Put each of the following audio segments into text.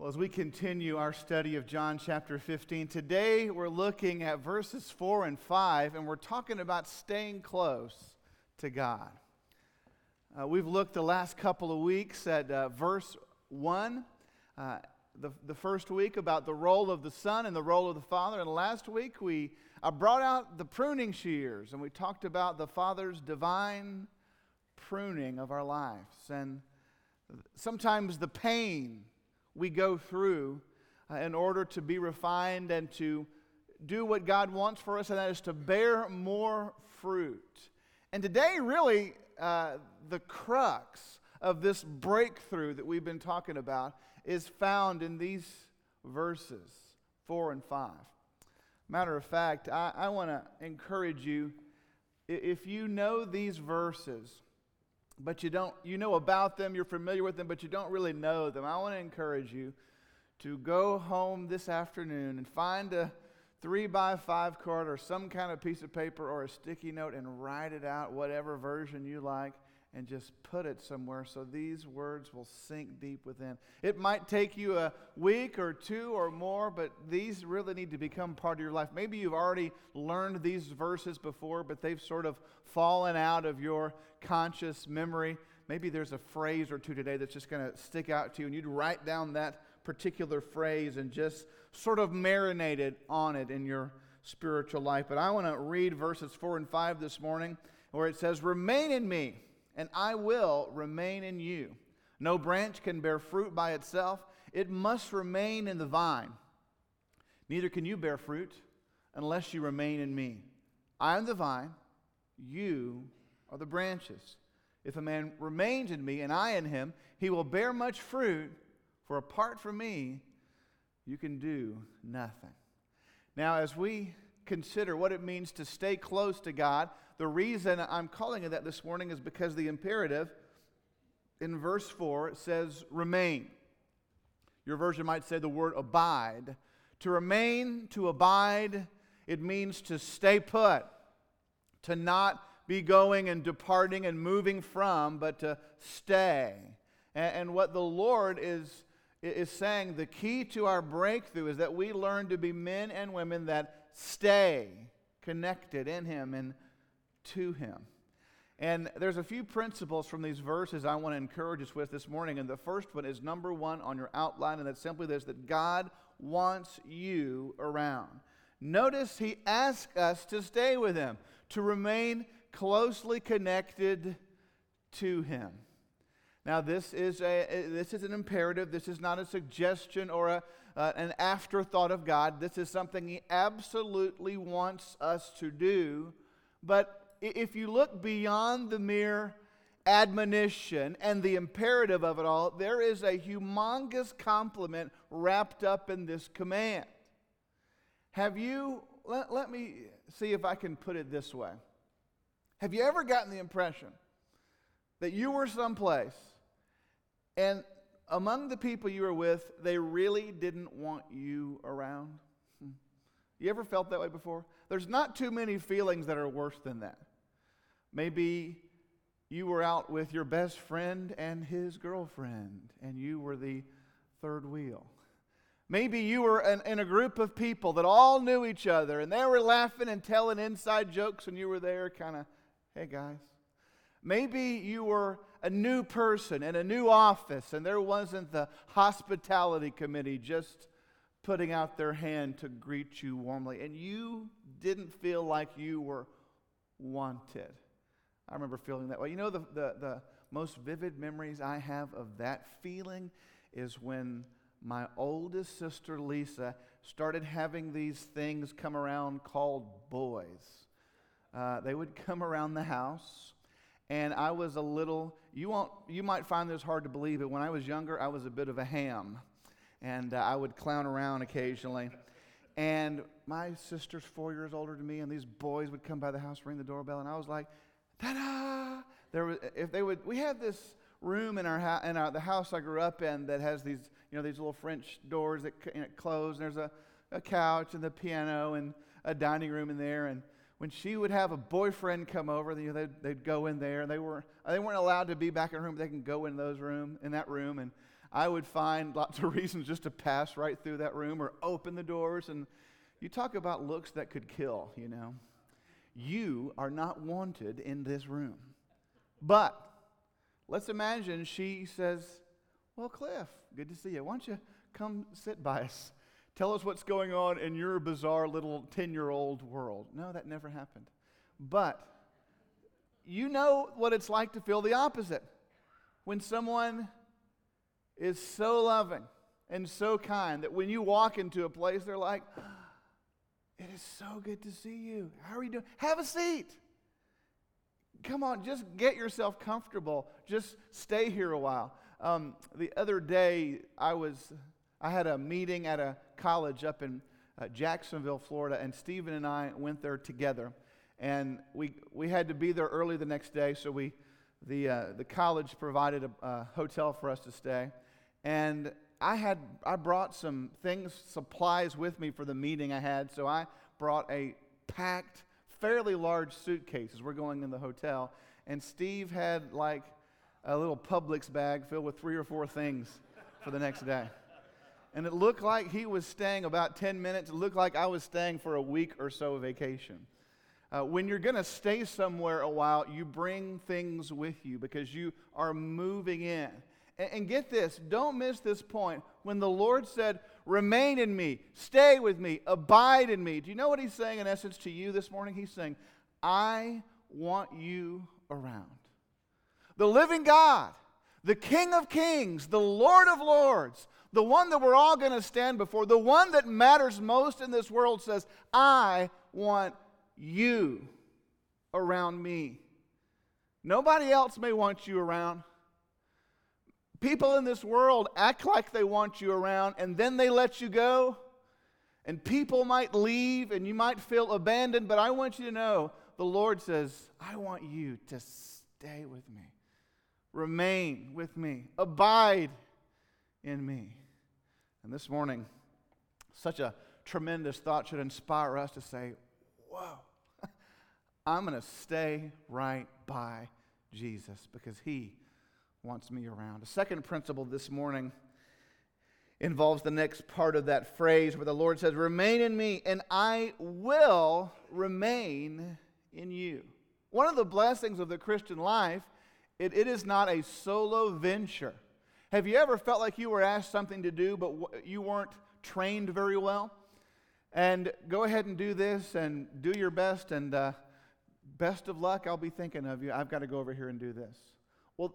Well, as we continue our study of John chapter 15, today we're looking at verses 4 and 5, and we're talking about staying close to God. Uh, we've looked the last couple of weeks at uh, verse 1, uh, the, the first week about the role of the Son and the role of the Father, and last week we I brought out the pruning shears, and we talked about the Father's divine pruning of our lives, and sometimes the pain we go through uh, in order to be refined and to do what God wants for us, and that is to bear more fruit. And today, really, uh, the crux of this breakthrough that we've been talking about is found in these verses 4 and 5. Matter of fact, I, I want to encourage you if you know these verses, but you don't you know about them you're familiar with them but you don't really know them. I want to encourage you to go home this afternoon and find a three by five card or some kind of piece of paper or a sticky note and write it out whatever version you like and just put it somewhere so these words will sink deep within. It might take you a week or two or more, but these really need to become part of your life. Maybe you've already learned these verses before, but they've sort of fallen out of your conscious memory. Maybe there's a phrase or two today that's just going to stick out to you, and you'd write down that particular phrase and just sort of marinate it on it in your spiritual life. But I want to read verses 4 and 5 this morning where it says, Remain in me and I will remain in you. No branch can bear fruit by itself, it must remain in the vine. Neither can you bear fruit unless you remain in me. I am the vine, you are the branches. If a man remains in me and I in him, he will bear much fruit, for apart from me, you can do nothing. Now, as we consider what it means to stay close to God, the reason I'm calling it that this morning is because the imperative in verse 4 says remain. Your version might say the word abide. To remain, to abide, it means to stay put, to not be going and departing and moving from, but to stay. And, and what the Lord is, is saying, the key to our breakthrough is that we learn to be men and women that stay connected in Him and to him. And there's a few principles from these verses I want to encourage us with this morning. And the first one is number one on your outline, and that's simply this that God wants you around. Notice he asks us to stay with him, to remain closely connected to him. Now, this is, a, this is an imperative. This is not a suggestion or a, uh, an afterthought of God. This is something He absolutely wants us to do. But if you look beyond the mere admonition and the imperative of it all, there is a humongous compliment wrapped up in this command. Have you, let, let me see if I can put it this way. Have you ever gotten the impression that you were someplace and among the people you were with, they really didn't want you around? Hmm. You ever felt that way before? There's not too many feelings that are worse than that. Maybe you were out with your best friend and his girlfriend, and you were the third wheel. Maybe you were in, in, a group of people that all knew each other, and they were laughing and telling inside jokes when you were there, kind of, hey guys. Maybe you were a new person in a new office, and there wasn't the hospitality committee just putting out their hand to greet you warmly, and you didn't feel like you were wanted. I remember feeling that way. You know, the, the, the most vivid memories I have of that feeling is when my oldest sister Lisa started having these things come around called boys. Uh, they would come around the house, and I was a little. You won't. You might find this hard to believe, but when I was younger, I was a bit of a ham, and uh, I would clown around occasionally. And my sister's four years older than me, and these boys would come by the house, ring the doorbell, and I was like, ta-da! There was, if they would, we had this room in our, in our the house I grew up in that has these, you know, these little French doors that you know, close. And there's a, a couch and the piano and a dining room in there. And when she would have a boyfriend come over, you know, they'd, they'd go in there. And they, were, they weren't allowed to be back in the room. But they can go in those room, in that room. And I would find lots of reasons just to pass right through that room or open the doors. And you talk about looks that could kill, you know. You are not wanted in this room. But let's imagine she says, Well, Cliff, good to see you. Why don't you come sit by us? Tell us what's going on in your bizarre little 10 year old world. No, that never happened. But you know what it's like to feel the opposite. When someone is so loving and so kind that when you walk into a place, they're like, It is so good to see you. How are you doing? Have a seat. Come on, just get yourself comfortable. Just stay here a while. Um, the other day, I was I had a meeting at a college up in uh, Jacksonville, Florida, and Stephen and I went there together. And we, we had to be there early the next day, so we, the, uh, the college provided a, a hotel for us to stay. And I had I brought some things, supplies with me for the meeting I had. So I brought a packed, fairly large suitcase as we're going in the hotel. And Steve had like a little Publix bag filled with three or four things for the next day. And it looked like he was staying about 10 minutes. It looked like I was staying for a week or so vacation. Uh, when you're going to stay somewhere a while, you bring things with you because you are moving in. And, get this, don't miss this point. When the Lord said, Remain in me, stay with me, abide in me, do you know what He's saying in essence to you this morning? He's saying, I want you around. The living God, the King of kings, the Lord of lords, the one that we're all going to stand before, the one that matters most in this world says, I want you around me. Nobody else may want you around. People in this world act like they want you around and then they let you go. And people might leave and you might feel abandoned, but I want you to know the Lord says, I want you to stay with me, remain with me, abide in me. And this morning, such a tremendous thought should inspire us to say, Whoa, I'm going to stay right by Jesus because he wants me around. A second principle this morning involves the next part of that phrase where the Lord says, Remain in me, and I will remain in you. One of the blessings of the Christian life, it, it is not a solo venture. Have you ever felt like you were asked something to do, but you weren't trained very well? And go ahead and do this and do your best, and uh, best of luck. I'll be thinking of you. I've got to go over here and do this. Well,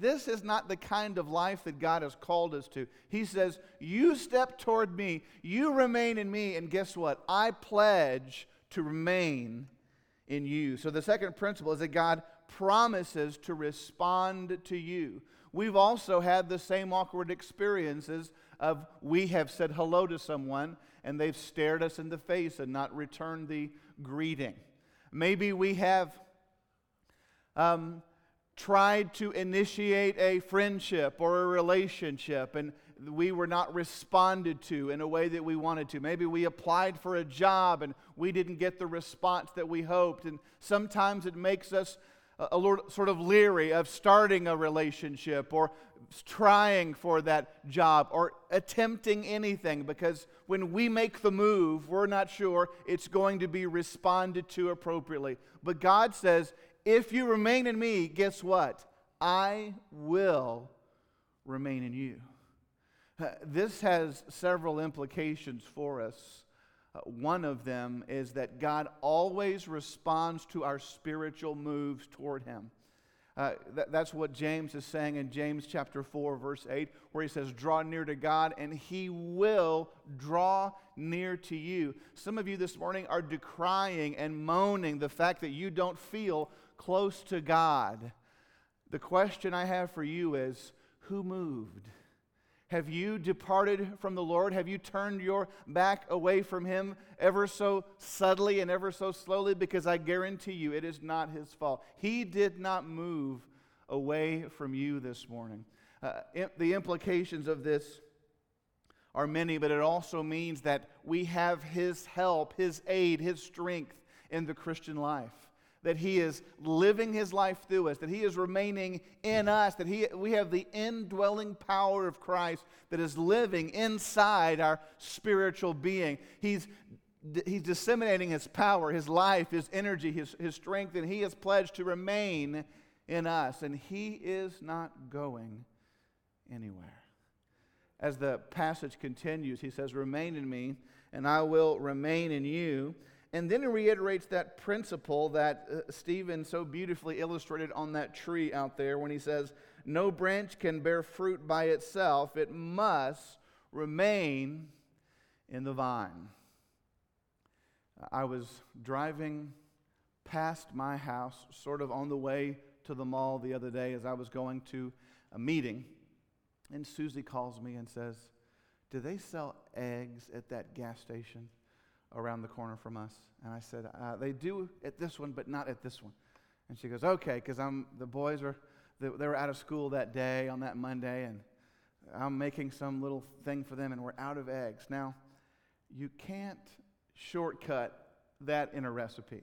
this is not the kind of life that God has called us to. He says, You step toward me, you remain in me, and guess what? I pledge to remain in you. So the second principle is that God promises to respond to you. We've also had the same awkward experiences of we have said hello to someone and they've stared us in the face and not returned the greeting. Maybe we have um, tried to initiate a friendship or a relationship and we were not responded to in a way that we wanted to. Maybe we applied for a job and we didn't get the response that we hoped. And sometimes it makes us a sort of leery of starting a relationship or trying for that job or attempting anything because when we make the move, we're not sure it's going to be responded to appropriately. But God says, if you remain in me, guess what? I will remain in you. This has several implications for us. Uh, one of them is that God always responds to our spiritual moves toward Him. Uh, th- that's what James is saying in James chapter 4, verse 8, where he says, Draw near to God, and He will draw near to you. Some of you this morning are decrying and moaning the fact that you don't feel close to God. The question I have for you is who moved? Have you departed from the Lord? Have you turned your back away from Him ever so subtly and ever so slowly? Because I guarantee you it is not His fault. He did not move away from you this morning. Uh, the implications of this are many, but it also means that we have His help, His aid, His strength in the Christian life that He is living His life through us, that He is remaining in us, that he, we have the indwelling power of Christ that is living inside our spiritual being. He's, he's disseminating His power, His life, His energy, His, his strength, and He has pledged to remain in us, and He is not going anywhere. As the passage continues, He says, Remain in me, and I will remain in you. And then he reiterates that principle that uh, Stephen so beautifully illustrated on that tree out there when he says, No branch can bear fruit by itself, it must remain in the vine. I was driving past my house, sort of on the way to the mall the other day as I was going to a meeting. And Susie calls me and says, Do they sell eggs at that gas station around the corner from us? And I said, uh, They do at this one, but not at this one. And she goes, Okay, because I'm the boys are they, they were out of school that day on that Monday, and I'm making some little thing for them, and we're out of eggs. Now, you can't shortcut that in a recipe.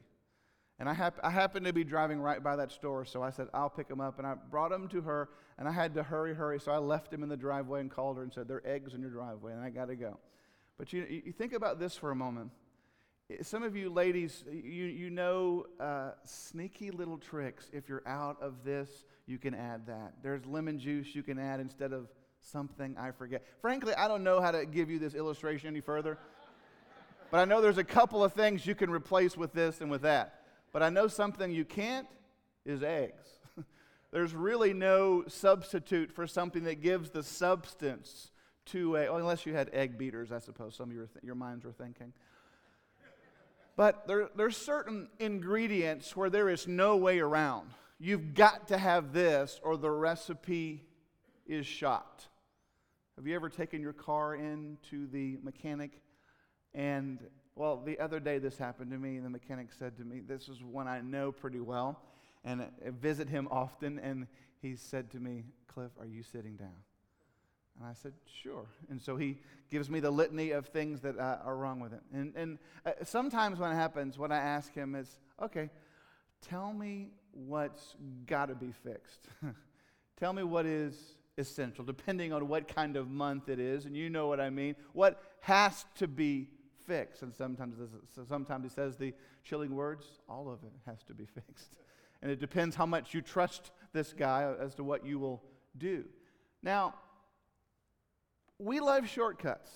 And I, hap- I happened to be driving right by that store, so I said, I'll pick them up. And I brought them to her, and I had to hurry, hurry. So I left them in the driveway and called her and said, There are eggs in your driveway, and I got to go. But you, you think about this for a moment. Some of you ladies, you, you know uh, sneaky little tricks. If you're out of this, you can add that. There's lemon juice you can add instead of something I forget. Frankly, I don't know how to give you this illustration any further. but I know there's a couple of things you can replace with this and with that. But I know something you can't is eggs. There's really no substitute for something that gives the substance to a, well, unless you had egg beaters, I suppose some of your, th- your minds were thinking. But there, there's certain ingredients where there is no way around. You've got to have this, or the recipe is shot. Have you ever taken your car into the mechanic and well, the other day this happened to me, and the mechanic said to me, This is one I know pretty well, and I visit him often, and he said to me, Cliff, are you sitting down? And I said, Sure. And so he gives me the litany of things that uh, are wrong with it. And, and uh, sometimes when it happens, what I ask him is, Okay, tell me what's got to be fixed. tell me what is essential, depending on what kind of month it is, and you know what I mean. What has to be fixed? And sometimes, sometimes he says the chilling words, all of it has to be fixed. And it depends how much you trust this guy as to what you will do. Now, we love shortcuts.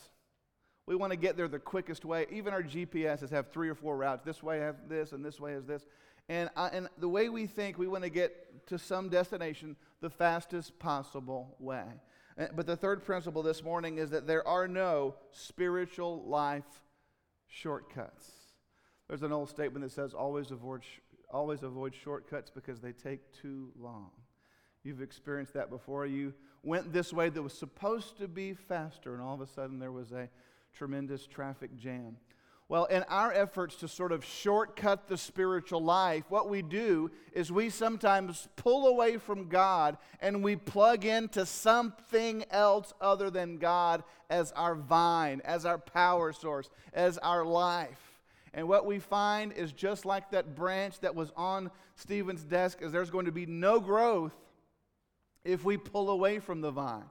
We want to get there the quickest way. Even our GPSs have three or four routes. This way has this, and this way has this. And, and the way we think, we want to get to some destination the fastest possible way. Uh, but the third principle this morning is that there are no spiritual life shortcuts. There's an old statement that says, always avoid, always avoid shortcuts because they take too long. You've experienced that before. You went this way that was supposed to be faster, and all of a sudden there was a tremendous traffic jam. Well, in our efforts to sort of shortcut the spiritual life, what we do is we sometimes pull away from God and we plug into something else other than God as our vine, as our power source, as our life. And what we find is just like that branch that was on Stephen's desk, is there's going to be no growth if we pull away from the vine.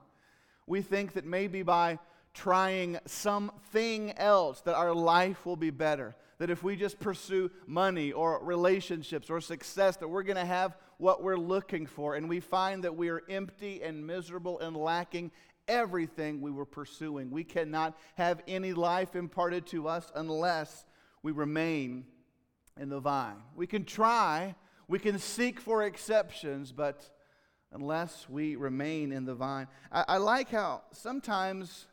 We think that maybe by trying something else, that our life will be better. That if we just pursue money or relationships or success, that we're going to have what we're looking for. And we find that we are empty and miserable and lacking everything we were pursuing. We cannot have any life imparted to us unless we remain in the vine. We can try, we can seek for exceptions, but unless we remain in the vine. I, I like how sometimes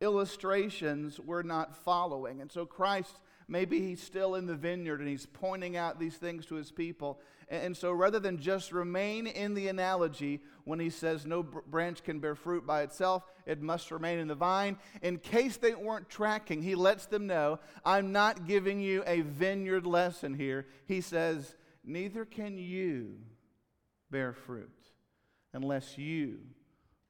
illustrations we're not following. And so Christ, maybe he's still in the vineyard and he's pointing out these things to his people. And so rather than just remain in the analogy when he says no branch can bear fruit by itself, it must remain in the vine, in case they weren't tracking, he lets them know, I'm not giving you a vineyard lesson here. He says, Neither can you bear fruit unless you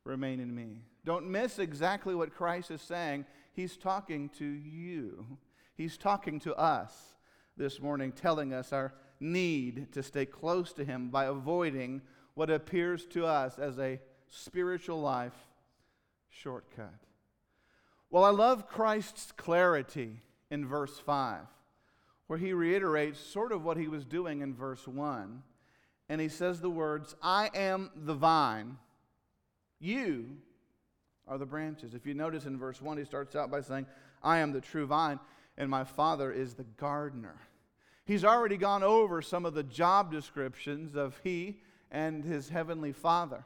remain in me. Don't miss exactly what Christ is saying. He's talking to you, He's talking to us this morning, telling us our need to stay close to Him by avoiding what appears to us as a spiritual life shortcut. Well, I love Christ's clarity in verse 5, where he reiterates sort of what he was doing in verse 1. And he says the words, I am the vine, you are the branches. If you notice in verse 1, he starts out by saying, I am the true vine, and my Father is the gardener. He's already gone over some of the job descriptions of he and his heavenly Father.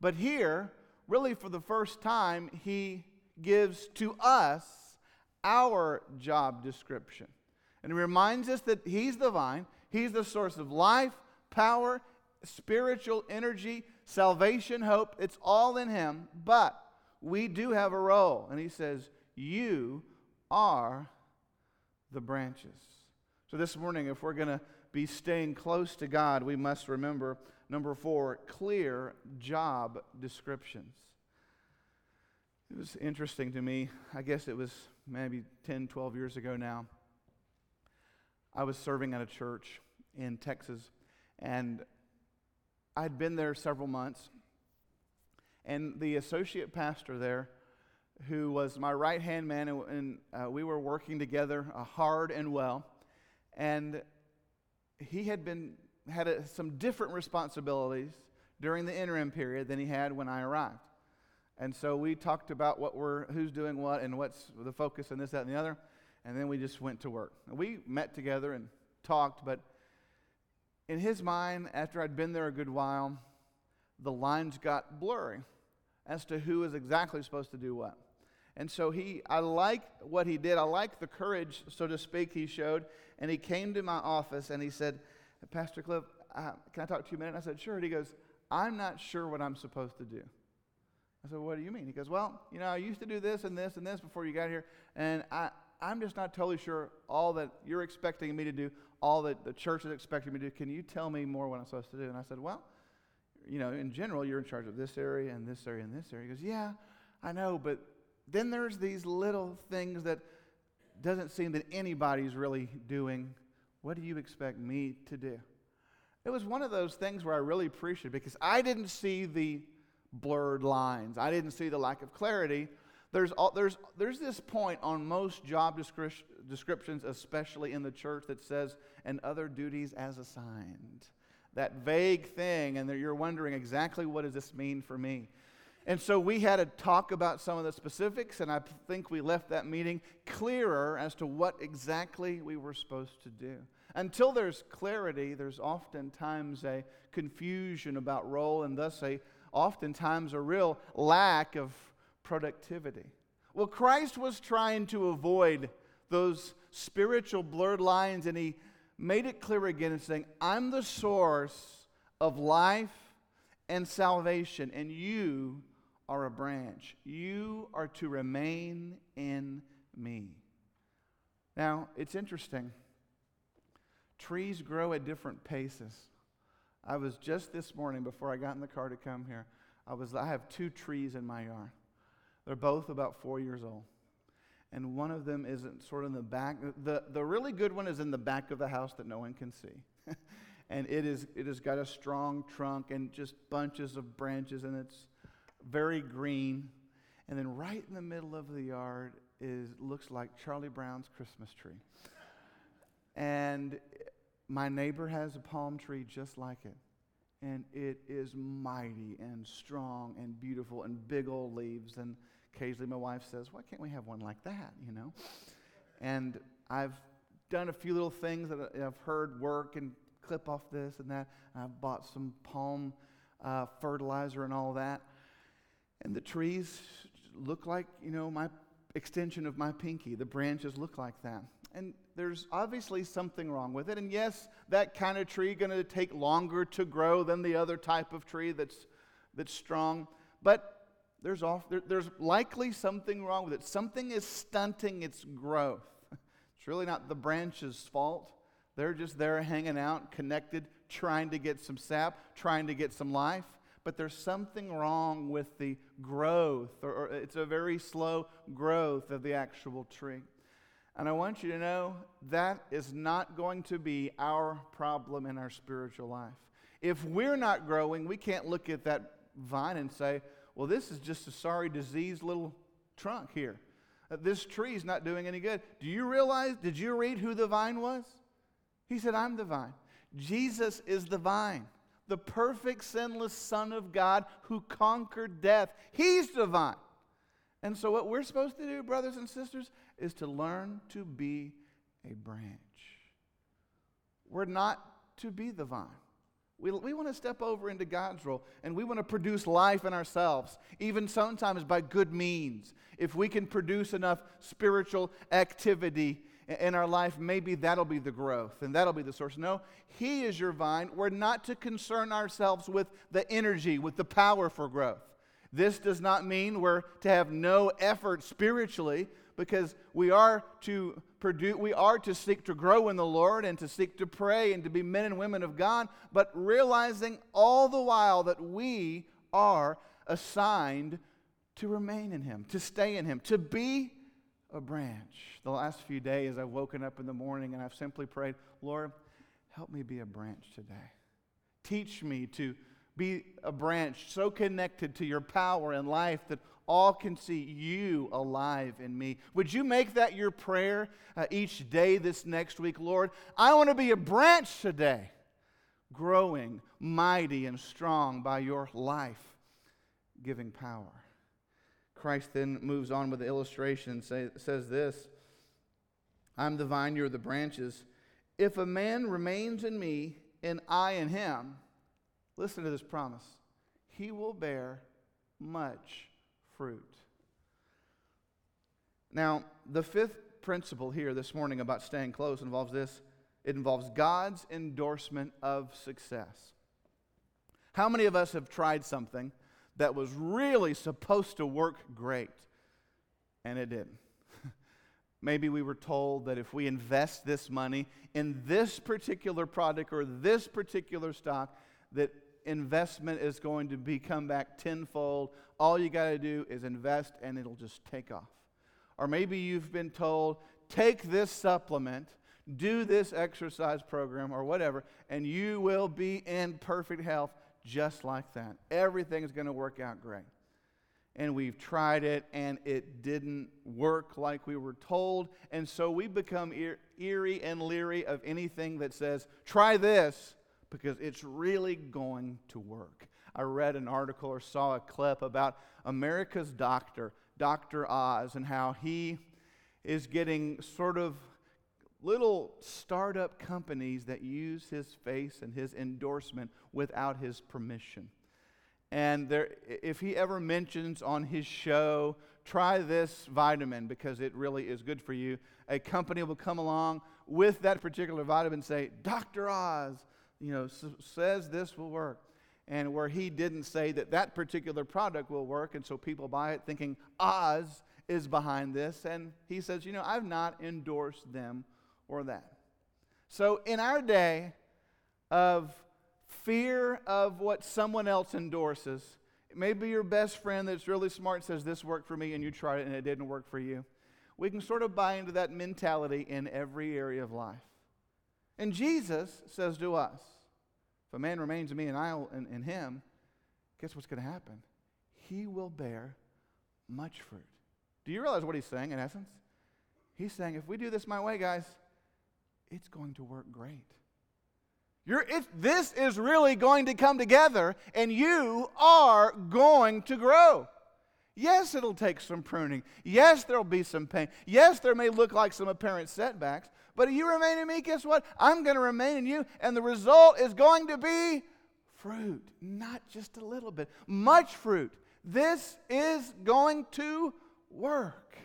But here, really for the first time, he gives to us our job description. And he reminds us that he's the vine, he's the source of life, power, spiritual energy, salvation, hope. It's all in him. But we do have a role. And he says, You are the branches. So this morning, if we're going to be staying close to God, we must remember number four, clear job descriptions. It was interesting to me. I guess it was maybe 10, 12 years ago now. I was serving at a church in Texas, and I'd been there several months. And the associate pastor there, who was my right hand man, and, uh, we were working together uh, hard and well. And he had been had a, some different responsibilities during the interim period than he had when I arrived. And so we talked about what we're, who's doing what and what's the focus and this, that, and the other. And then we just went to work. We met together and talked, but in his mind, after I'd been there a good while, the lines got blurry as to who was exactly supposed to do what. And so he, I like what he did. I like the courage, so to speak, he showed. And he came to my office and he said, Pastor Cliff, uh, can I talk to you a minute? And I said, sure. And he goes, I'm not sure what I'm supposed to do. I said, What do you mean? He goes, Well, you know, I used to do this and this and this before you got here, and I, I'm just not totally sure all that you're expecting me to do, all that the church is expecting me to do. Can you tell me more what I'm supposed to do? And I said, Well, you know, in general, you're in charge of this area and this area and this area. He goes, Yeah, I know, but then there's these little things that doesn't seem that anybody's really doing. What do you expect me to do? It was one of those things where I really appreciated because I didn't see the blurred lines. I didn't see the lack of clarity. There's, all, there's, there's this point on most job descriptions, especially in the church, that says, and other duties as assigned. That vague thing, and that you're wondering exactly what does this mean for me? And so we had to talk about some of the specifics, and I think we left that meeting clearer as to what exactly we were supposed to do. Until there's clarity, there's oftentimes a confusion about role and thus a oftentimes a real lack of productivity. Well, Christ was trying to avoid those spiritual blurred lines, and he made it clear again saying, I'm the source of life and salvation, and you are a branch. You are to remain in me. Now, it's interesting. Trees grow at different paces. I was just this morning before I got in the car to come here. I was I have two trees in my yard. They're both about four years old. And one of them isn't sort of in the back. The, the really good one is in the back of the house that no one can see. and it, is, it has got a strong trunk and just bunches of branches, and it's very green. And then right in the middle of the yard is looks like Charlie Brown's Christmas tree. And my neighbor has a palm tree just like it. And it is mighty and strong and beautiful and big old leaves. And occasionally my wife says, Why can't we have one like that? You know? And I've done a few little things that I've heard work and clip off this and that. I've bought some palm uh, fertilizer and all that. And the trees look like, you know, my extension of my pinky. The branches look like that. And there's obviously something wrong with it. And yes, that kind of tree going to take longer to grow than the other type of tree that's, that's strong. But there's, off, there, there's likely something wrong with it. Something is stunting its growth. It's really not the branch's fault. They're just there hanging out, connected, trying to get some sap, trying to get some life. But there's something wrong with the growth, or, or it's a very slow growth of the actual tree. And I want you to know that is not going to be our problem in our spiritual life. If we're not growing, we can't look at that vine and say, well, this is just a sorry, diseased little trunk here. Uh, this tree is not doing any good. Do you realize, did you read who the vine was? He said, I'm the vine. Jesus is the vine, the perfect, sinless Son of God who conquered death. He's the vine. And so, what we're supposed to do, brothers and sisters, is to learn to be a branch. We're not to be the vine. We, we want to step over into God's role and we want to produce life in ourselves, even sometimes by good means. If we can produce enough spiritual activity in our life, maybe that'll be the growth and that'll be the source. No, He is your vine. We're not to concern ourselves with the energy, with the power for growth. This does not mean we're to have no effort spiritually, because we are to produce, we are to seek to grow in the Lord and to seek to pray and to be men and women of God, but realizing all the while that we are assigned to remain in Him, to stay in Him, to be a branch. The last few days, I've woken up in the morning and I've simply prayed, Lord, help me be a branch today. Teach me to be a branch so connected to your power and life that all can see you alive in me. Would you make that your prayer uh, each day this next week, Lord? I want to be a branch today, growing mighty and strong by your life giving power. Christ then moves on with the illustration and say, says this I'm the vine, you're the branches. If a man remains in me and I in him, listen to this promise, he will bear much fruit. Now, the fifth principle here this morning about staying close involves this it involves God's endorsement of success. How many of us have tried something that was really supposed to work great and it didn't? Maybe we were told that if we invest this money in this particular product or this particular stock, that investment is going to be come back tenfold. All you got to do is invest and it'll just take off. Or maybe you've been told, take this supplement, do this exercise program or whatever, and you will be in perfect health just like that. Everything is going to work out great. And we've tried it and it didn't work like we were told. And so we become eerie and leery of anything that says, try this because it's really going to work. I read an article or saw a clip about America's doctor, Dr. Oz, and how he is getting sort of little startup companies that use his face and his endorsement without his permission. And there, if he ever mentions on his show, try this vitamin because it really is good for you, a company will come along with that particular vitamin and say, Dr. Oz, you know, says this will work. And where he didn't say that that particular product will work, and so people buy it thinking Oz is behind this. And he says, you know, I've not endorsed them or that. So in our day of fear of what someone else endorses, maybe your best friend that's really smart says, This worked for me, and you tried it and it didn't work for you. We can sort of buy into that mentality in every area of life. And Jesus says to us, if a man remains in me and I in, in him, guess what's going to happen? He will bear much fruit. Do you realize what he's saying in essence? He's saying, if we do this my way, guys, it's going to work great. You're, it, this is really going to come together, and you are going to grow. Yes, it'll take some pruning. Yes, there'll be some pain. Yes, there may look like some apparent setbacks, but if you remain in me, guess what? I'm going to remain in you, and the result is going to be fruit, not just a little bit, much fruit. This is going to work.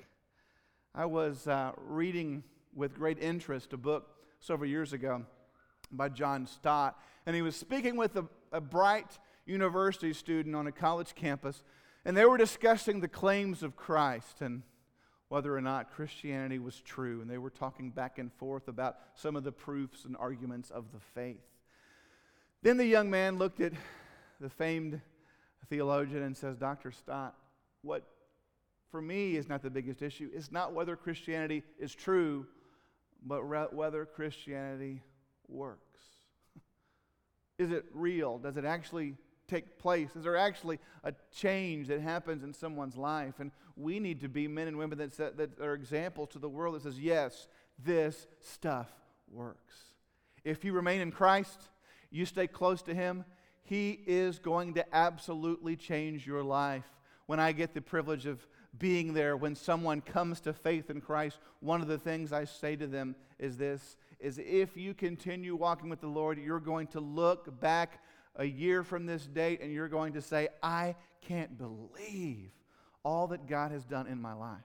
I was uh, reading with great interest a book several years ago by John Stott, and he was speaking with a, a bright university student on a college campus, and they were discussing the claims of Christ and whether or not Christianity was true. And they were talking back and forth about some of the proofs and arguments of the faith. Then the young man looked at the famed theologian and says, Dr. Stott, what, for me, is not the biggest issue. is not whether Christianity is true, but re- whether Christianity works. is it real? Does it actually take place? Is there actually a change that happens in someone's life? And we need to be men and women that, set, that are examples to the world that says, yes, this stuff works. If you remain in Christ, you stay close to Him, He is going to absolutely change your life. When I get the privilege of being there when someone comes to faith in Christ, one of the things I say to them is this is if you continue walking with the Lord, you're going to look back a year from this date and you're going to say, I can't believe all that God has done in my life.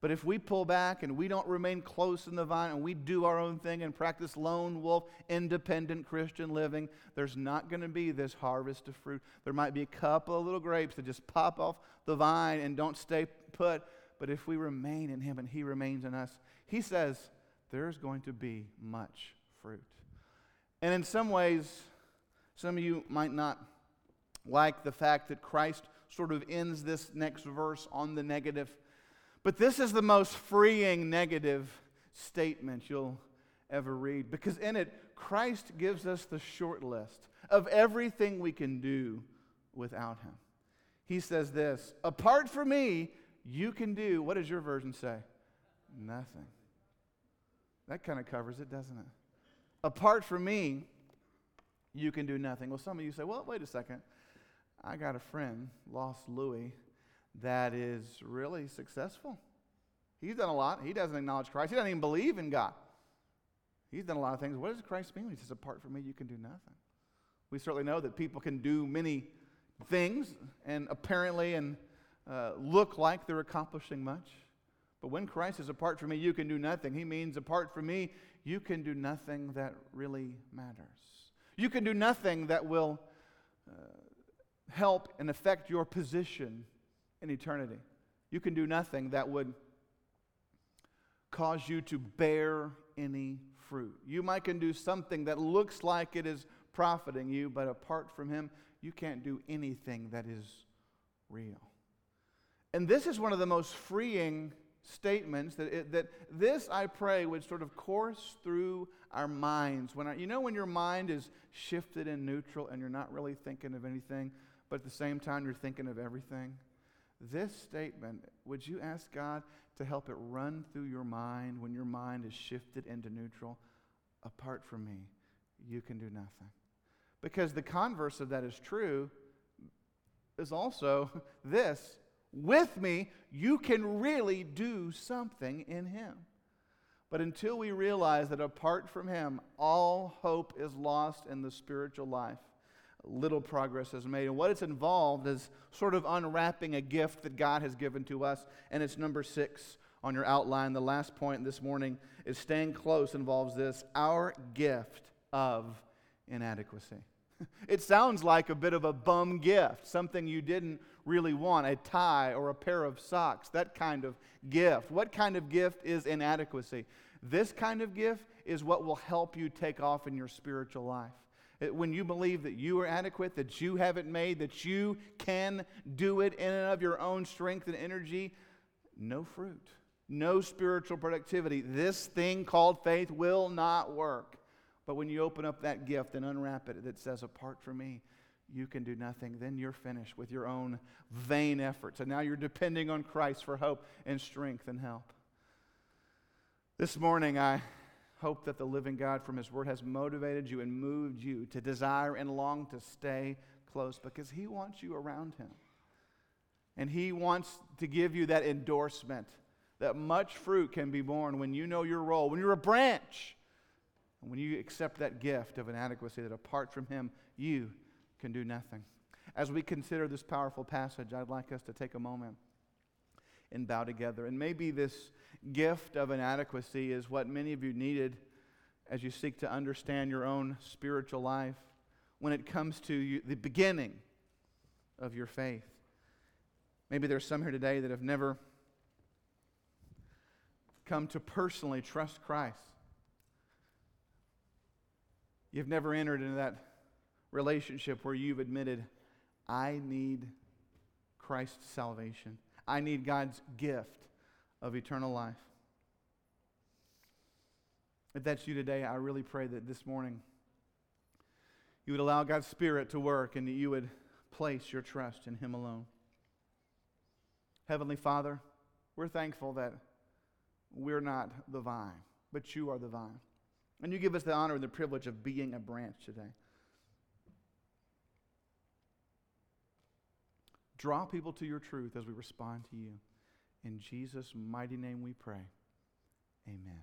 But if we pull back and we don't remain close in the vine and we do our own thing and practice lone wolf, independent Christian living, there's not going to be this harvest of fruit. There might be a couple of little grapes that just pop off the vine and don't stay put. But if we remain in Him and He remains in us, He says there's going to be much fruit. And in some ways, some of you might not like the fact that Christ sort of ends this next verse on the negative. But this is the most freeing negative statement you'll ever read because in it, Christ gives us the short list of everything we can do without Him. He says this Apart from me, you can do, what does your version say? Nothing. That kind of covers it, doesn't it? Apart from me, you can do nothing. Well, some of you say, well, wait a second. I got a friend, Lost Louie, that is really successful. He's done a lot. He doesn't acknowledge Christ. He doesn't even believe in God. He's done a lot of things. What does Christ mean? He says, apart from me, you can do nothing. We certainly know that people can do many things and apparently and uh, look like they're accomplishing much. But when Christ is apart from me, you can do nothing. He means apart from me, you can do nothing that really matters. You can do nothing that will uh, help and affect your position in eternity. You can do nothing that would cause you to bear any fruit. You might can do something that looks like it is profiting you, but apart from him, you can't do anything that is real. And this is one of the most freeing statements that, it, that this, I pray, would sort of course through our minds. When I, you know when your mind is shifted and neutral and you're not really thinking of anything, but at the same time you're thinking of everything? This statement, would you ask God to help it run through your mind when your mind is shifted into neutral? Apart from me, you can do nothing. Because the converse of that is true, is also this with me, you can really do something in Him. But until we realize that apart from Him, all hope is lost in the spiritual life, little progress is made. And what it's involved is sort of unwrapping a gift that God has given to us. And it's number six on your outline. The last point this morning is staying close involves this our gift of inadequacy. It sounds like a bit of a bum gift, something you didn't really want a tie or a pair of socks, that kind of gift. What kind of gift is inadequacy? This kind of gift is what will help you take off in your spiritual life. When you believe that you are adequate, that you have it made, that you can do it in and of your own strength and energy, no fruit, no spiritual productivity. This thing called faith will not work. But when you open up that gift and unwrap it that says, Apart from me, you can do nothing, then you're finished with your own vain efforts. And now you're depending on Christ for hope and strength and help. This morning, I hope that the living God from His Word has motivated you and moved you to desire and long to stay close because He wants you around Him. And He wants to give you that endorsement that much fruit can be borne when you know your role, when you're a branch, and when you accept that gift of inadequacy that apart from Him, you can do nothing. As we consider this powerful passage, I'd like us to take a moment and bow together. And maybe this gift of inadequacy is what many of you needed as you seek to understand your own spiritual life when it comes to you, the beginning of your faith. Maybe there's some here today that have never come to personally trust Christ. You've never entered into that relationship where you've admitted, I need Christ's salvation. I need God's gift of eternal life. If that's you today, I really pray that this morning you would allow God's Spirit to work and that you would place your trust in Him alone. Heavenly Father, we're thankful that we're not the vine, but you are the vine. And you give us the honor and the privilege of being a branch today. Draw people to your truth as we respond to you. In Jesus' mighty name we pray. Amen.